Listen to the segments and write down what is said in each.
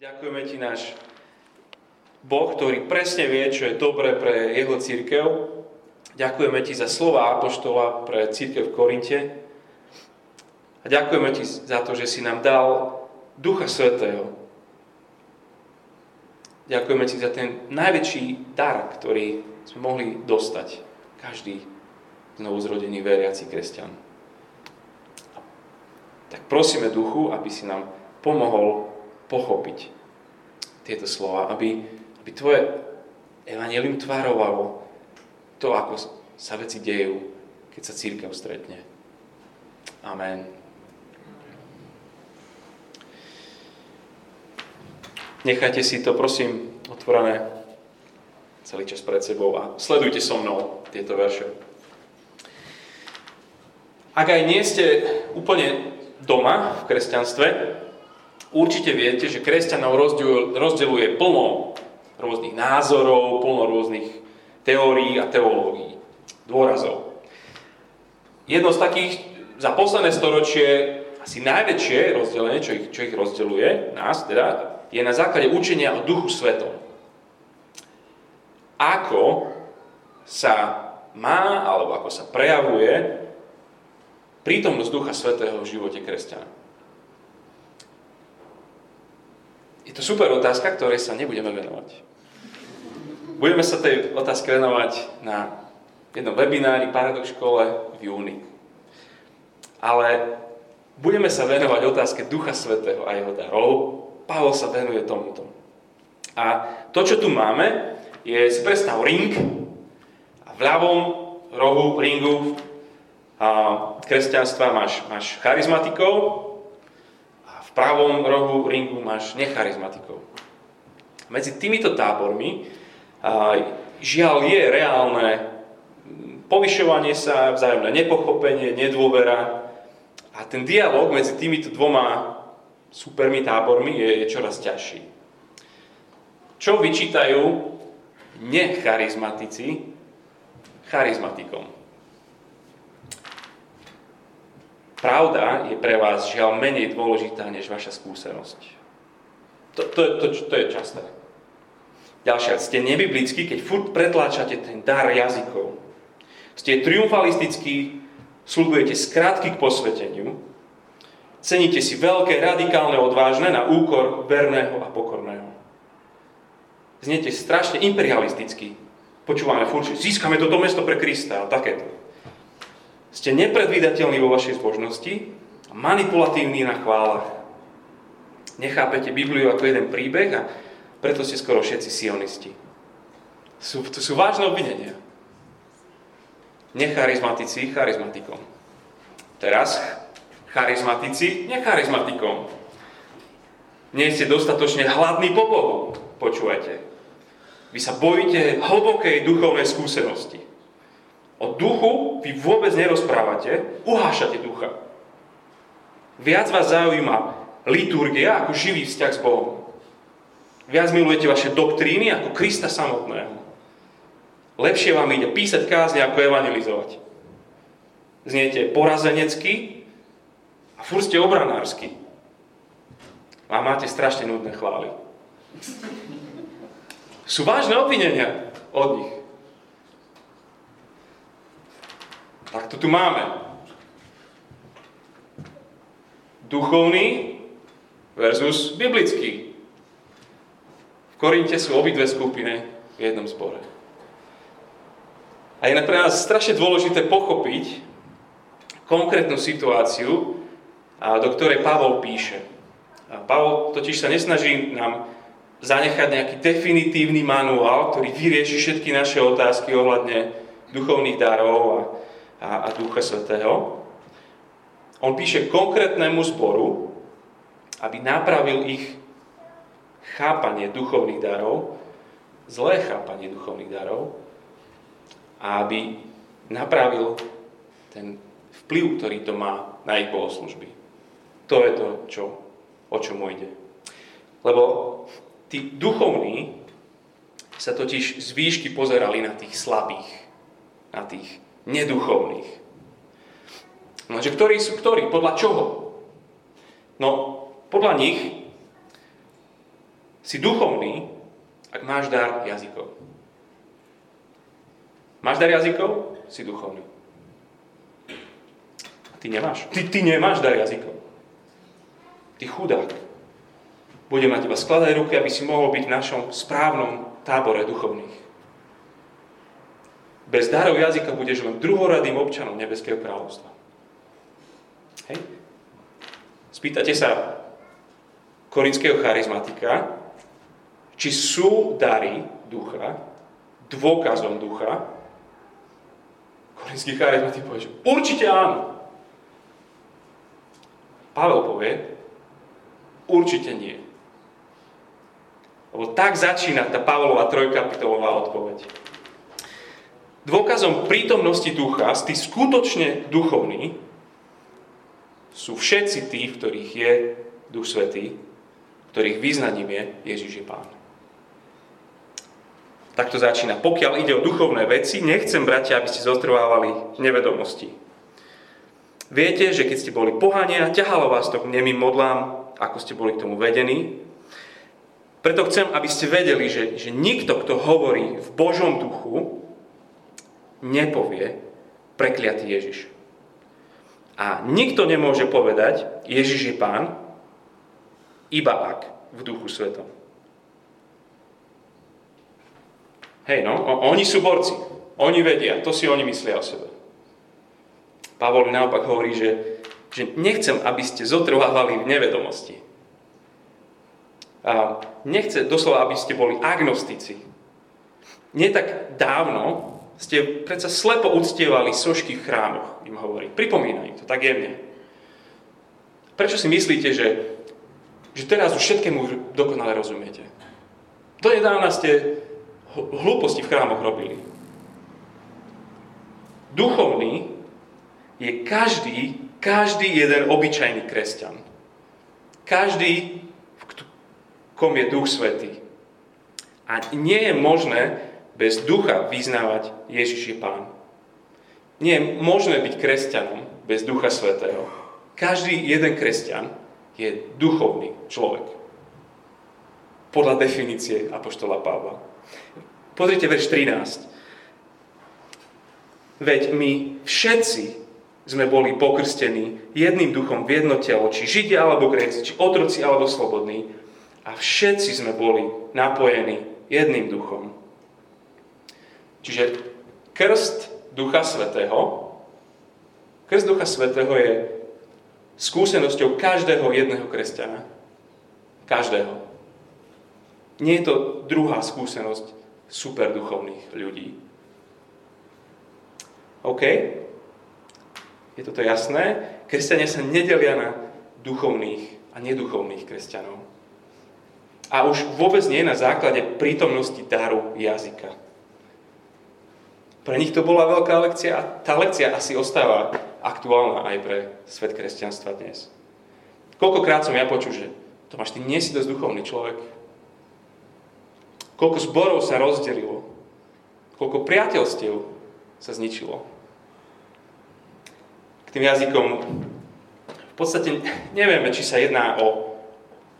Ďakujeme ti náš Boh, ktorý presne vie, čo je dobré pre jeho církev. Ďakujeme ti za slova Apoštola pre církev v Korinte. A ďakujeme ti za to, že si nám dal Ducha Svetého. Ďakujeme ti za ten najväčší dar, ktorý sme mohli dostať. Každý znovuzrodený veriaci kresťan. Tak prosíme Duchu, aby si nám pomohol pochopiť tieto slova, aby, aby tvoje evanelium tvarovalo to, ako sa veci dejú, keď sa církev stretne. Amen. Nechajte si to, prosím, otvorené celý čas pred sebou a sledujte so mnou tieto verše. Ak aj nie ste úplne doma v kresťanstve, určite viete, že kresťanov rozdeľuje plno rôznych názorov, plno rôznych teórií a teológií, dôrazov. Jedno z takých za posledné storočie asi najväčšie rozdelenie, čo ich, čo ich rozdeluje, nás teda, je na základe učenia o duchu svetom. Ako sa má, alebo ako sa prejavuje prítomnosť Ducha Svetého v živote kresťana. Je to super otázka, ktorej sa nebudeme venovať. Budeme sa tej otázke venovať na jednom webinári Paradox škole v júni. Ale budeme sa venovať otázke Ducha Svetého a jeho darov. Pavol sa venuje tomuto. A to, čo tu máme, je si predstav ring a v ľavom rohu ringu a kresťanstva máš, máš charizmatikov v pravom rohu ringu máš necharizmatikov. Medzi týmito tábormi žiaľ je reálne povyšovanie sa, vzájomné nepochopenie, nedôvera a ten dialog medzi týmito dvoma supermi tábormi je, je čoraz ťažší. Čo vyčítajú necharizmatici charizmatikom? Pravda je pre vás žiaľ menej dôležitá než vaša skúsenosť. To, to, to, to je časté. Ďalšia, ste nebiblickí, keď furt pretláčate ten dar jazykov. Ste triumfalistickí, slúbujete skratky k posveteniu, ceníte si veľké, radikálne, odvážne na úkor verného a pokorného. Zniete strašne imperialisticky. Počúvame furt, že získame toto mesto pre Krista a takéto. Ste nepredvídateľní vo vašej zbožnosti a manipulatívni na chválach. Nechápete Bibliu ako jeden príbeh a preto ste skoro všetci sionisti. Sú, to sú vážne obvinenia. Necharizmatici charizmatikom. Teraz charizmatici necharizmatikom. Nie ste dostatočne hladní po Bohu. Počúvajte. Vy sa bojíte hlbokej duchovnej skúsenosti. O duchu vy vôbec nerozprávate, uhášate ducha. Viac vás zaujíma liturgia ako živý vzťah s Bohom. Viac milujete vaše doktríny ako Krista samotného. Lepšie vám ide písať kázne ako evangelizovať. Zniete porazenecky a furt ste obranársky. A máte strašne nudné chvály. Sú vážne obvinenia od nich. Tak to tu máme. Duchovný versus biblický. V Korinte sú obidve skupiny v jednom zbore. A je pre nás strašne dôležité pochopiť konkrétnu situáciu, do ktorej Pavol píše. A Pavol totiž sa nesnaží nám zanechať nejaký definitívny manuál, ktorý vyrieši všetky naše otázky ohľadne duchovných darov a a, a Ducha Svetého. On píše konkrétnemu zboru, aby napravil ich chápanie duchovných darov, zlé chápanie duchovných darov a aby napravil ten vplyv, ktorý to má na ich bohoslužby. To je to, čo, o čo mu ide. Lebo tí duchovní sa totiž z výšky pozerali na tých slabých, na tých neduchovných. Lenže ktorí sú ktorí? Podľa čoho? No, podľa nich Si duchovný, ak máš dar jazykov. Máš dar jazykov? Si duchovný. Ty nemáš. Ty, ty nemáš dar jazykov. Ty chudák. Budem na teba skladať ruky, aby si mohol byť v našom správnom tábore duchovných. Bez darov jazyka budeš len druhoradým občanom Nebeského kráľovstva. Hej? Spýtate sa korinského charizmatika, či sú dary ducha dôkazom ducha. Korinský charizmatik povie, že určite áno. Pavel povie, určite nie. Lebo tak začína tá Pavlova trojkapitolová odpoveď. Dôkazom prítomnosti ducha, tí skutočne duchovní, sú všetci tí, v ktorých je Duch Svetý, ktorých význaním je Ježiš je Pán. Tak to začína. Pokiaľ ide o duchovné veci, nechcem, bratia, aby ste zotrvávali nevedomosti. Viete, že keď ste boli pohania, ťahalo vás to k nemým modlám, ako ste boli k tomu vedení. Preto chcem, aby ste vedeli, že, že nikto, kto hovorí v Božom duchu, nepovie prekliatý Ježiš. A nikto nemôže povedať, Ježiš je pán, iba ak v duchu svetom. Hej, no, oni sú borci. Oni vedia, to si oni myslia o sebe. Pavol naopak hovorí, že, že nechcem, aby ste zotrvávali v nevedomosti. A nechce doslova, aby ste boli agnostici. Nie tak dávno ste predsa slepo uctievali sošky v chrámoch, im hovorí. Pripomína im to tak jemne. Prečo si myslíte, že, že teraz už všetkému dokonale rozumiete? nedávna ste hlúposti v chrámoch robili. Duchovný je každý, každý jeden obyčajný kresťan. Každý, v kom je Duch Svetý. A nie je možné, bez ducha vyznávať Ježiš je Pán. Nie je možné byť kresťanom bez ducha svetého. Každý jeden kresťan je duchovný človek. Podľa definície Apoštola Pavla. Pozrite verš 13. Veď my všetci sme boli pokrstení jedným duchom v jedno telo, či židia alebo gréci, či otroci alebo slobodní. A všetci sme boli napojení jedným duchom. Čiže krst Ducha Svetého, krst Ducha Svetého je skúsenosťou každého jedného kresťana. Každého. Nie je to druhá skúsenosť superduchovných ľudí. OK? Je toto jasné? Kresťania sa nedelia na duchovných a neduchovných kresťanov. A už vôbec nie na základe prítomnosti daru jazyka. Pre nich to bola veľká lekcia a tá lekcia asi ostáva aktuálna aj pre svet kresťanstva dnes. Koľkokrát som ja počul, že Tomáš, ty nie si dosť duchovný človek. Koľko zborov sa rozdelilo. Koľko priateľstiev sa zničilo. K tým jazykom v podstate nevieme, či sa jedná o,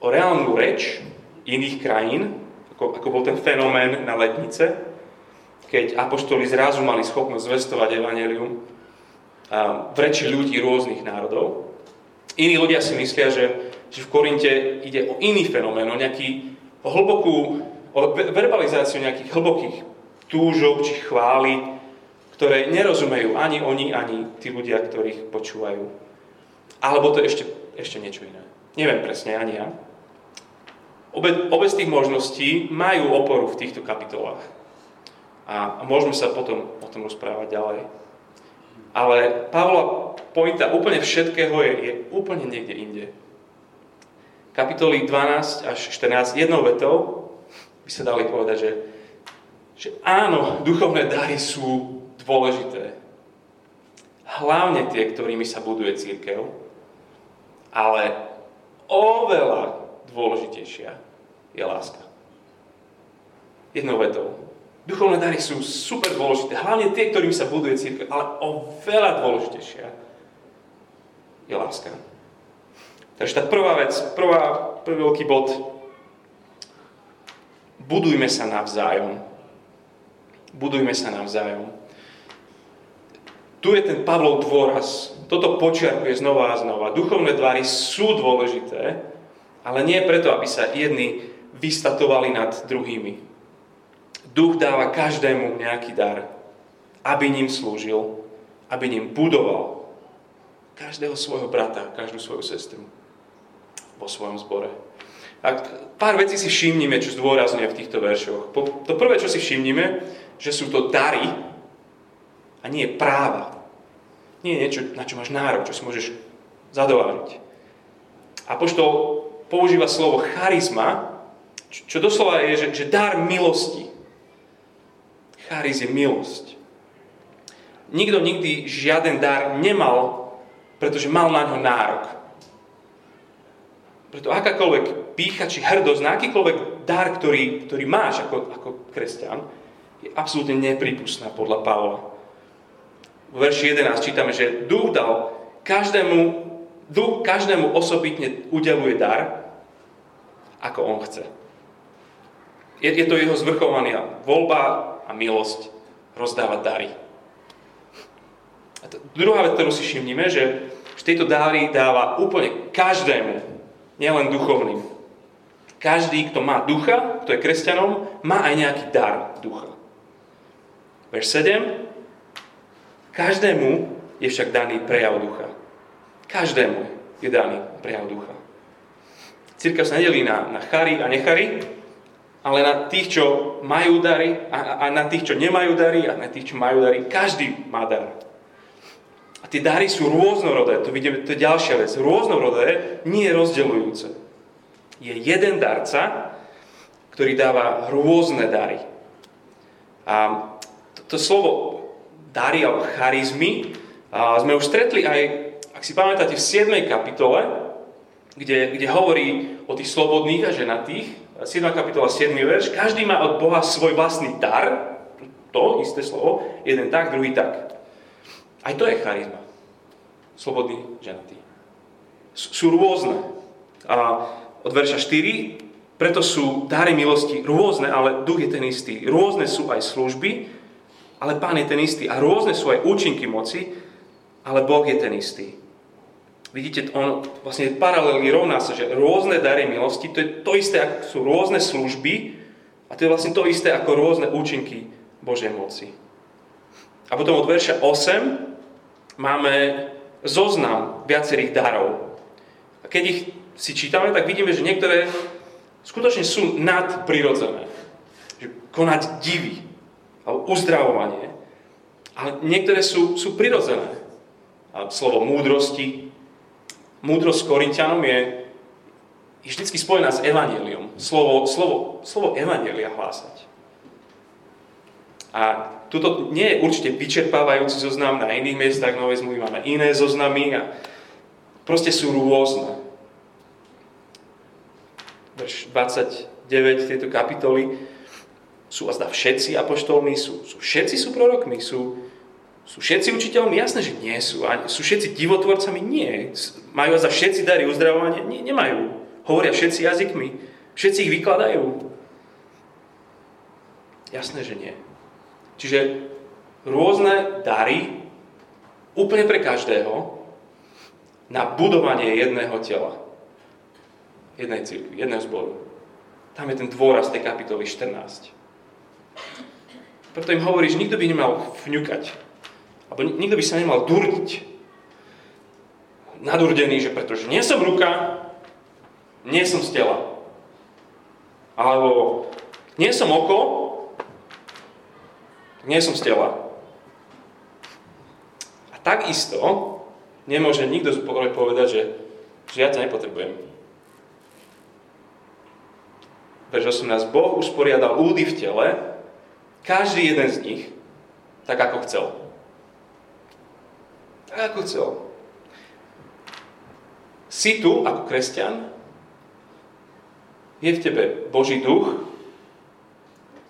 o reálnu reč iných krajín, ako, ako bol ten fenomén na letnice, keď apoštoli zrazu mali schopnosť zvestovať evanelium v reči ľudí rôznych národov. Iní ľudia si myslia, že, že v Korinte ide o iný fenomén, o nejaký hlbokú, o verbalizáciu nejakých hlbokých túžob či chvály, ktoré nerozumejú ani oni, ani tí ľudia, ktorých počúvajú. Alebo to je ešte, ešte niečo iné. Neviem presne, ani ja. Obe, obe z tých možností majú oporu v týchto kapitolách. A, môžeme sa potom o tom rozprávať ďalej. Ale Pavla pointa úplne všetkého je, je úplne niekde inde. Kapitoly 12 až 14 jednou vetou by sa dali povedať, že, že áno, duchovné dary sú dôležité. Hlavne tie, ktorými sa buduje církev, ale oveľa dôležitejšia je láska. Jednou vetou. Duchovné dary sú super dôležité, hlavne tie, ktorým sa buduje církev, ale oveľa dôležitejšia je láska. Takže tá prvá vec, prvá, prvý veľký bod, budujme sa navzájom. Budujme sa navzájom. Tu je ten Pavlov dôraz. Toto počiarkuje znova a znova. Duchovné dvary sú dôležité, ale nie preto, aby sa jedni vystatovali nad druhými. Duch dáva každému nejaký dar, aby ním slúžil, aby ním budoval každého svojho brata, každú svoju sestru vo svojom zbore. A pár vecí si všimnime, čo zdôrazňuje v týchto veršoch. To prvé, čo si všimnime, že sú to dary a nie práva. Nie je niečo, na čo máš nárok, čo si môžeš zadovážiť. A poštol používa slovo charizma, čo doslova je, že, že dar milosti. Chariz je milosť. Nikto nikdy žiaden dar nemal, pretože mal na ňo nárok. Preto akákoľvek pícha či hrdosť na akýkoľvek dar, ktorý, ktorý máš ako, ako kresťan, je absolútne nepripustná podľa Pavla. V verši 11 čítame, že duch dal každému, duch každému osobitne udeluje dar, ako on chce. Je, je to jeho zvrchovaná voľba a milosť rozdávať dary. A to, druhá vec, ktorú si všimnime, že, že tieto dary dáva úplne každému, nielen duchovným. Každý, kto má ducha, kto je kresťanom, má aj nejaký dar ducha. Verš 7. Každému je však daný prejav ducha. Každému je daný prejav ducha. Církev sa nedelí na, na chary a nechary, ale na tých, čo majú dary a, a na tých, čo nemajú dary a na tých, čo majú dary. Každý má dar. A tie dary sú rôznorodé, to vidíme, to je ďalšia vec. Rôznorodé, nie je rozdeľujúce. Je jeden darca, ktorý dáva rôzne dary. A to slovo dary alebo charizmy a sme už stretli aj, ak si pamätáte, v 7. kapitole, kde, kde hovorí o tých slobodných a ženatých, 7. kapitola, 7. verš, každý má od Boha svoj vlastný dar, to isté slovo, jeden tak, druhý tak. Aj to je charizma. Slobodný, ženatý. Sú rôzne. A od verša 4, preto sú dary milosti rôzne, ale duch je ten istý. Rôzne sú aj služby, ale Pán je ten istý. A rôzne sú aj účinky moci, ale Boh je ten istý. Vidíte, on vlastne paralelne rovná sa, že rôzne dary milosti, to je to isté, ako sú rôzne služby a to je vlastne to isté ako rôzne účinky Božej moci. A potom od verša 8 máme zoznam viacerých darov. A keď ich si čítame, tak vidíme, že niektoré skutočne sú nadprirodzené. Že konať divy, alebo uzdravovanie. Ale niektoré sú, sú prirodzené. A slovo múdrosti. Múdrosť Korintianom je, je vždy spojená s evaneliom. Slovo, slovo, slovo evanelia hlásať. A tuto nie je určite vyčerpávajúci zoznam, na iných miestach Novej zmluvy máme iné zoznamy a proste sú rôzne. Verš 29 tejto kapitoly sú a všetci apoštolmi, sú, sú všetci sú prorokmi, sú, sú všetci učiteľmi? Jasné, že nie sú. A sú všetci divotvorcami? Nie. Majú za všetci dary uzdravovania? Nie, nemajú. Hovoria všetci jazykmi. Všetci ich vykladajú. Jasné, že nie. Čiže rôzne dary úplne pre každého na budovanie jedného tela. Jednej církvy, jedného zboru. Tam je ten dôraz tej kapitoly 14. Preto im hovorí, že nikto by nemal fňukať. Alebo nikto by sa nemal durdiť. Nadurdený, že pretože nie som ruka, nie som z tela. Alebo nie som oko, nie som z tela. A takisto nemôže nikto povedať, že, že ja ťa nepotrebujem. Verš 18. Boh usporiadal údy v tele, každý jeden z nich tak, ako chcel. Tak, ako chcel. Si tu ako kresťan, je v tebe Boží duch,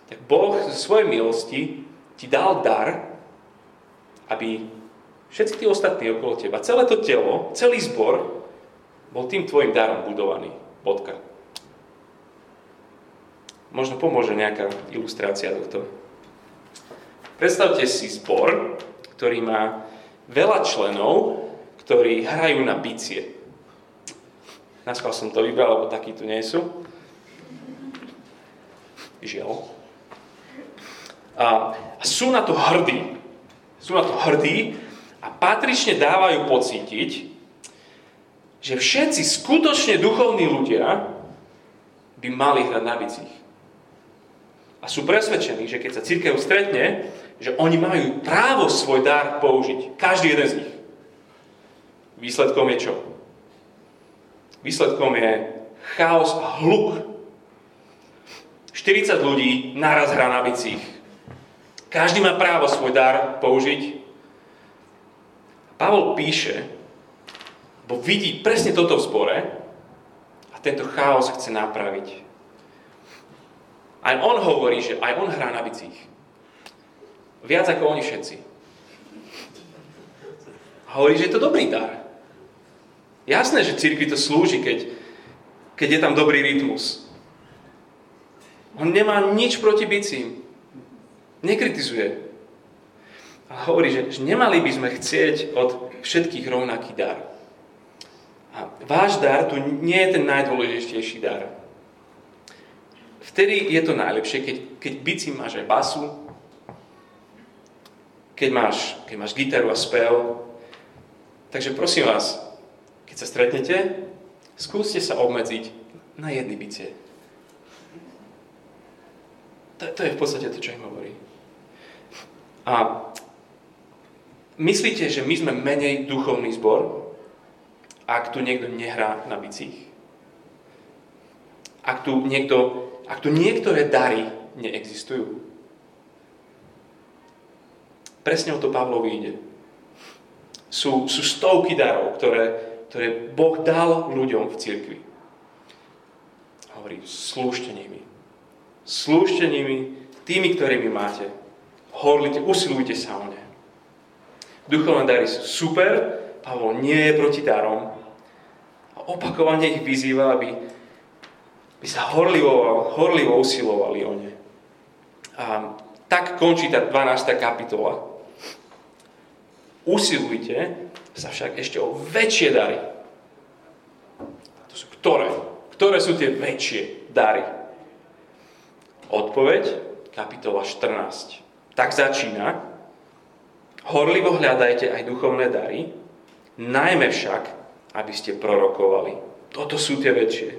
tak Boh zo svojej milosti ti dal dar, aby všetci tí ostatní okolo teba, celé to telo, celý zbor, bol tým tvojim darom budovaný. Bodka. možno pomôže nejaká ilustrácia tohto. Predstavte si zbor, ktorý má veľa členov, ktorí hrajú na bicie. Naskal som to vybral, lebo takí tu nie sú. Žiaľ. A sú na to hrdí. Sú na to hrdí a patrične dávajú pocítiť, že všetci skutočne duchovní ľudia by mali hrať na bicích. A sú presvedčení, že keď sa církev stretne, že oni majú právo svoj dar použiť. Každý jeden z nich. Výsledkom je čo? Výsledkom je chaos a hluk. 40 ľudí naraz hrá na bicích. Každý má právo svoj dar použiť. Pavol píše, bo vidí presne toto v zbore a tento chaos chce napraviť. Aj on hovorí, že aj on hrá na bicích. Viac ako oni všetci. A hovorí, že je to dobrý dar. Jasné, že cirkvi to slúži, keď, keď je tam dobrý rytmus. On nemá nič proti bicím. Nekritizuje. A hovorí, že, že nemali by sme chcieť od všetkých rovnaký dar. A váš dar tu nie je ten najdôležitejší dar. Vtedy je to najlepšie, keď, keď bici máš aj basu, keď máš, keď máš gitaru a spev. Takže prosím vás, keď sa stretnete, skúste sa obmedziť na jedny bicie. To, to je v podstate to, čo im hovorí. A myslíte, že my sme menej duchovný zbor, ak tu niekto nehrá na bicích? Ak tu, niekto, ak tu niektoré dary neexistujú? Presne o to Pavlovi ide. Sú, sú stovky darov, ktoré, ktoré Boh dal ľuďom v cirkvi. Hovorí, slúžte nimi. Slúžte nimi tými, ktorými máte. Horlite, usilujte sa o ne. Duchovné dary sú super, Pavol nie je proti darom. A opakovane ich vyzýva, aby, aby sa horlivo, horlivo usilovali o ne. A tak končí tá 12. kapitola. Usilujte sa však ešte o väčšie dary. To sú ktoré? Ktoré sú tie väčšie dary? Odpoveď, kapitola 14. Tak začína. Horlivo hľadajte aj duchovné dary, najmä však, aby ste prorokovali. Toto sú tie väčšie.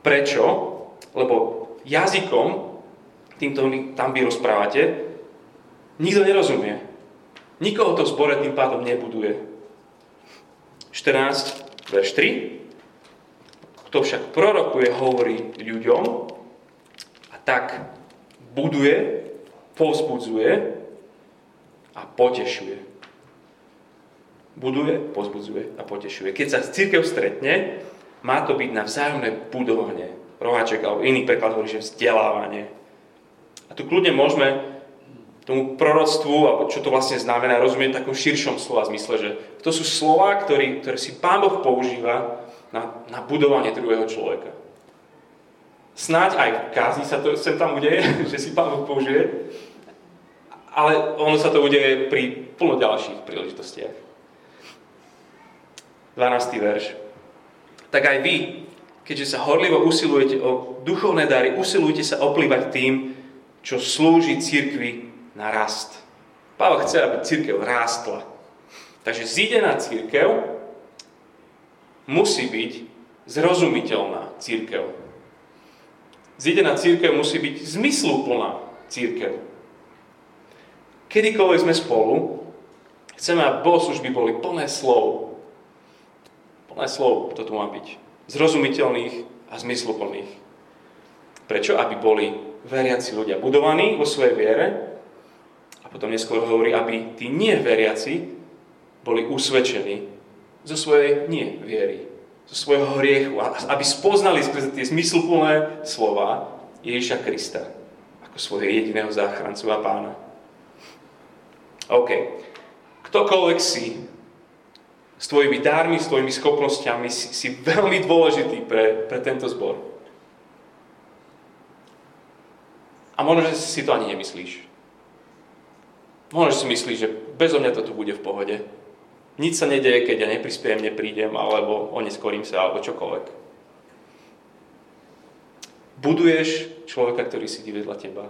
Prečo? Lebo jazykom, týmto tam vy rozprávate, nikto nerozumie. Nikoho to v zbore tým pádom nebuduje. 14, verš 3. Kto však prorokuje, hovorí ľuďom a tak buduje, povzbudzuje a potešuje. Buduje, pozbudzuje a potešuje. Keď sa církev stretne, má to byť na vzájomné budovanie. Roháček alebo iný preklad hovorí, že vzdelávanie. A tu kľudne môžeme tomu proroctvu, alebo čo to vlastne znamená, rozumieť v takom širšom slova zmysle, že to sú slova, ktoré, ktoré si Pán Boh používa na, na budovanie druhého človeka. Snáď aj v kázni sa to sem tam udeje, že si Pán Boh použije, ale ono sa to udeje pri plno ďalších príležitostiach. 12. verš. Tak aj vy, keďže sa horlivo usilujete o duchovné dary, usilujte sa oplývať tým, čo slúži církvi na rast. Pavel chce, aby církev rástla. Takže zídená církev musí byť zrozumiteľná církev. Zídená církev musí byť zmysluplná církev. Kedykoľvek sme spolu, chceme, aby bohoslužby boli plné slov. Plné slov to tu má byť. Zrozumiteľných a zmysluplných. Prečo? Aby boli veriaci ľudia budovaní vo svojej viere a potom neskôr hovorí, aby tí neveriaci boli usvedčení zo svojej nie viery, zo svojho hriechu, aby spoznali skrze tie zmysluplné slova Ježiša Krista ako svojho jediného záchrancu a pána. OK. Ktokoľvek si s tvojimi dármi, s tvojimi schopnosťami si, si veľmi dôležitý pre, pre tento zbor. A možno, že si to ani nemyslíš. Možno, si myslíš, že bezo mňa to tu bude v pohode. Nič sa nedeje, keď ja neprispiejem, neprídem, alebo oneskorím sa, alebo čokoľvek. Buduješ človeka, ktorý sedí vedľa teba.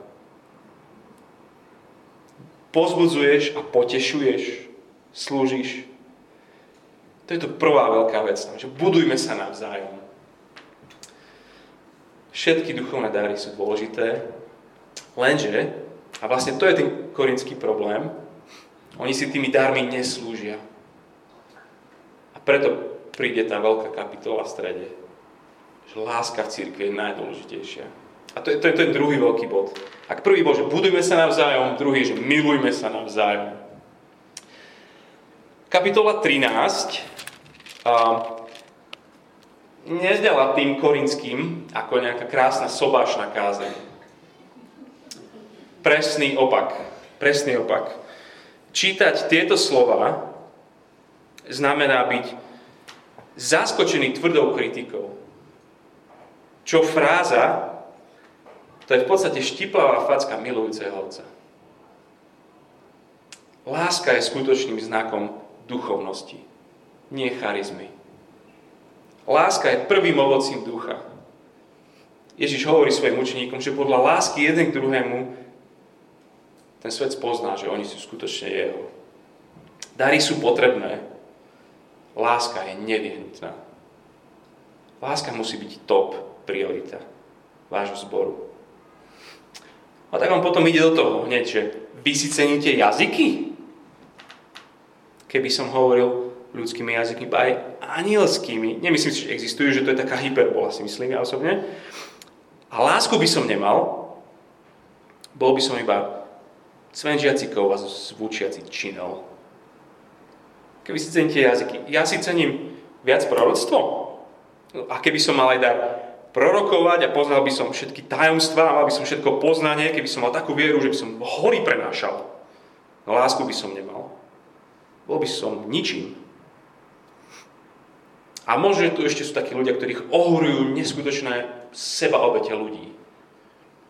Pozbudzuješ a potešuješ, slúžiš. To je to prvá veľká vec, že budujme sa navzájom. Všetky duchovné dary sú dôležité, lenže, a vlastne to je ten korinský problém, oni si tými darmi neslúžia. A preto príde tá veľká kapitola v strede, že láska v církvi je najdôležitejšia. A to je, to je ten druhý veľký bod. Ak prvý bol, že budujme sa navzájom, druhý, že milujme sa navzájom. Kapitola 13 nezdala tým korinským ako nejaká krásna sobášna kázeň. Presný opak. Presný opak. Čítať tieto slova znamená byť zaskočený tvrdou kritikou. Čo fráza, to je v podstate štiplavá facka milujúceho otca. Láska je skutočným znakom duchovnosti nie charizmy. Láska je prvým ovocím ducha. Ježiš hovorí svojim učeníkom, že podľa lásky jeden k druhému ten svet spozná, že oni sú skutočne jeho. Dary sú potrebné. Láska je nevyhnutná. Láska musí byť top priorita vášho zboru. A tak vám potom ide do toho hneď, že vy si ceníte jazyky? Keby som hovoril, ľudskými jazykmi, aj anielskými. Nemyslím si, že existujú, že to je taká hyperbola, si myslím ja osobne. A lásku by som nemal, bol by som iba svenžiaci kov a zvučiaci činel. Keby si ceníte jazyky. Ja si cením viac proroctvo. A keby som mal aj dar prorokovať a poznal by som všetky tajomstvá, mal by som všetko poznanie, keby som mal takú vieru, že by som hory prenášal. No lásku by som nemal. Bol by som ničím. A možno tu ešte sú takí ľudia, ktorých ohorujú neskutočné sebaobete ľudí.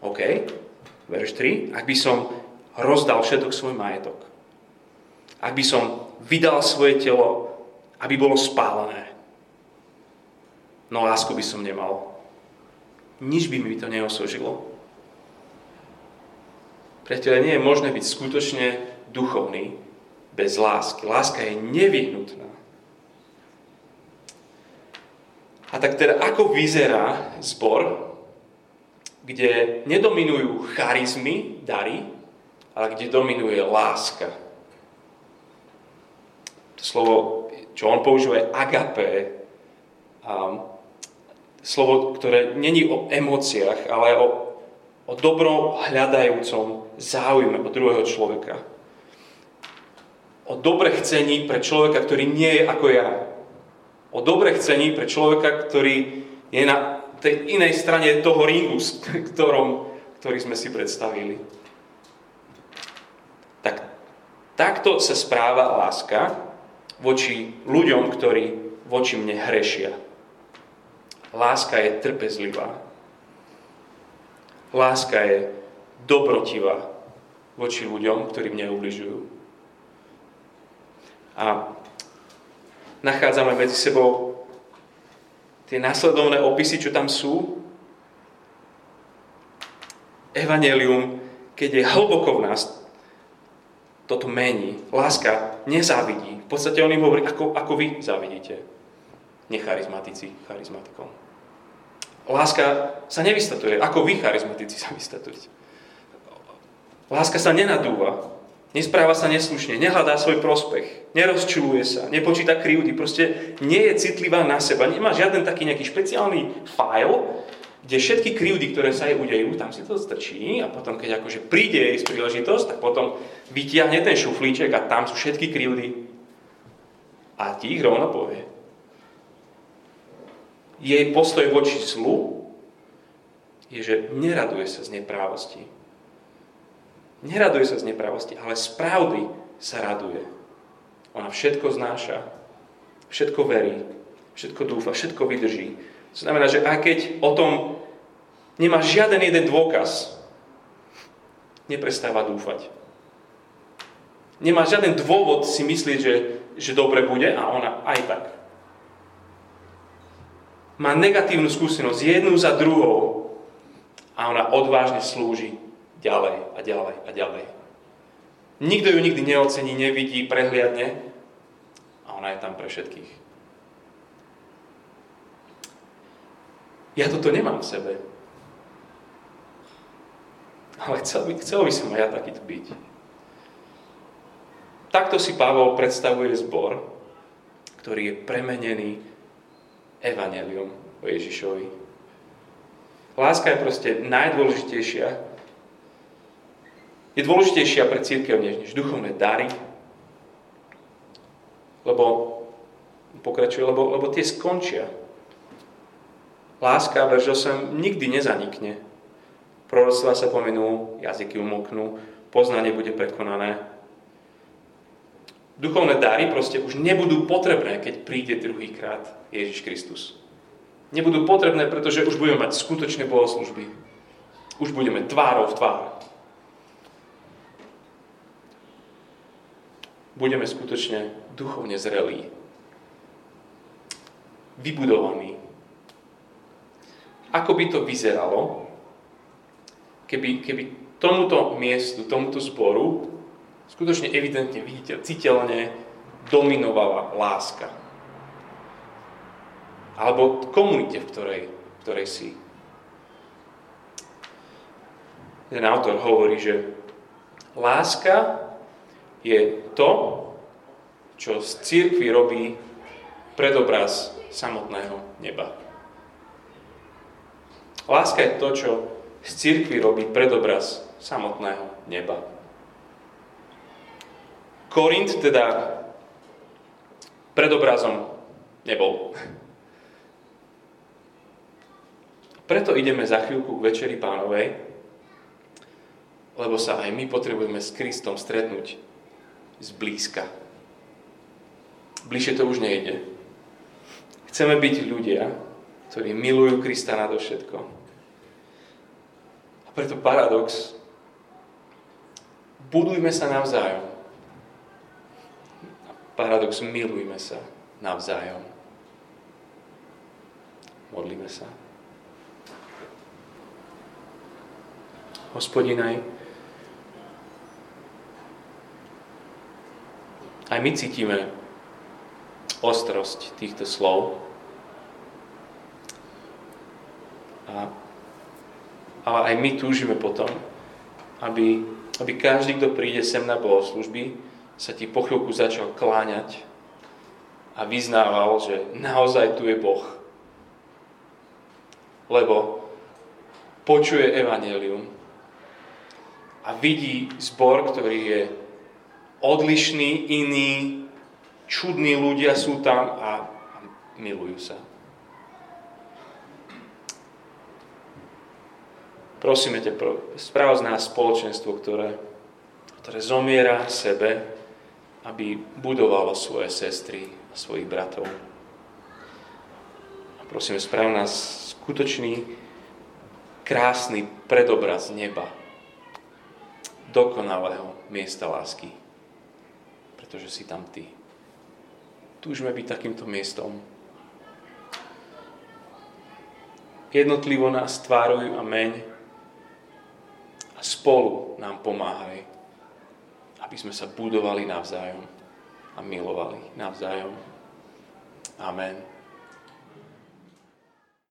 OK, verš 3. Ak by som rozdal všetok svoj majetok, ak by som vydal svoje telo, aby bolo spálené, no lásku by som nemal. Nič by mi to neosožilo. Priateľe, nie je možné byť skutočne duchovný bez lásky. Láska je nevyhnutná. A tak teda ako vyzerá zbor, kde nedominujú charizmy, dary, ale kde dominuje láska. To slovo, čo on používa, je agape. A slovo, ktoré není o emóciách, ale o, o dobro hľadajúcom záujme od druhého človeka. O dobre chcení pre človeka, ktorý nie je ako ja o dobre chcení pre človeka, ktorý je na tej inej strane toho ringu, ktorom, ktorý sme si predstavili. Tak, takto sa správa láska voči ľuďom, ktorí voči mne hrešia. Láska je trpezlivá. Láska je dobrotivá voči ľuďom, ktorí mne ubližujú. A nachádzame medzi sebou tie následovné opisy, čo tam sú. Evangelium, keď je hlboko v nás, toto mení. Láska nezávidí. V podstate on im hovorí, ako, ako vy závidíte. Necharizmatici charizmatikom. Láska sa nevystatuje, ako vy charizmatici sa vystatujete. Láska sa nenadúva, Nespráva sa neslušne, nehľadá svoj prospech, nerozčuluje sa, nepočíta krivdy, proste nie je citlivá na seba, nemá žiaden taký nejaký špeciálny file, kde všetky krivdy, ktoré sa jej udejú, tam si to strčí a potom, keď akože príde jej príležitosť, tak potom vytiahne ten šuflíček a tam sú všetky krivdy a ti ich rovno povie. Jej postoj voči zlu je, že neraduje sa z neprávosti, Neraduje sa z nepravosti, ale z pravdy sa raduje. Ona všetko znáša, všetko verí, všetko dúfa, všetko vydrží. To znamená, že aj keď o tom nemá žiaden jeden dôkaz, neprestáva dúfať. Nemá žiaden dôvod si myslieť, že, že dobre bude a ona aj tak. Má negatívnu skúsenosť jednu za druhou a ona odvážne slúži ďalej a ďalej a ďalej. Nikto ju nikdy neocení, nevidí, prehliadne a ona je tam pre všetkých. Ja toto nemám v sebe. Ale chcel by, chcel by som aj ja takýto byť. Takto si Pavol predstavuje zbor, ktorý je premenený evanelium o Ježišovi. Láska je proste najdôležitejšia. Je dôležitejšia pre církev než, než duchovné dary. Lebo, pokračuje, lebo, lebo tie skončia. Láska, verš 8, nikdy nezanikne. Proroctva sa pomenú, jazyky umoknú, poznanie bude prekonané. Duchovné dary proste už nebudú potrebné, keď príde druhýkrát Ježiš Kristus. Nebudú potrebné, pretože už budeme mať skutočné bohoslužby. Už budeme tvárov v tvár. Budeme skutočne duchovne zrelí. Vybudovaní. Ako by to vyzeralo, keby, keby tomuto miestu, tomuto zboru skutočne evidentne, vidíte, citeľne dominovala láska. Alebo komunite, v ktorej, v ktorej si. Ten autor hovorí, že láska je to, čo z církvy robí predobraz samotného neba. Láska je to, čo z církvy robí predobraz samotného neba. Korint teda predobrazom nebol. Preto ideme za chvíľku k Večeri Pánovej, lebo sa aj my potrebujeme s Kristom stretnúť zblízka. Bližšie to už nejde. Chceme byť ľudia, ktorí milujú Krista nadovšetko preto paradox. Budujme sa navzájom. Paradox, milujme sa navzájom. Modlíme sa. Hospodinaj, aj my cítime ostrosť týchto slov. A ale aj my túžime potom, aby, aby každý, kto príde sem na bohoslužby, sa ti po chvíľku začal kláňať a vyznával, že naozaj tu je Boh. Lebo počuje evanelium a vidí zbor, ktorý je odlišný, iný, čudní ľudia sú tam a milujú sa. Prosíme ťa, správ z nás spoločenstvo, ktoré, ktoré zomiera sebe, aby budovalo svoje sestry a svojich bratov. A prosíme, správ nás skutočný, krásny predobraz neba, dokonalého miesta lásky, pretože si tam ty. Túžme byť takýmto miestom. Jednotlivo nás tvárujú a meň, a spolu nám pomáhaj, aby sme sa budovali navzájom a milovali navzájom. Amen.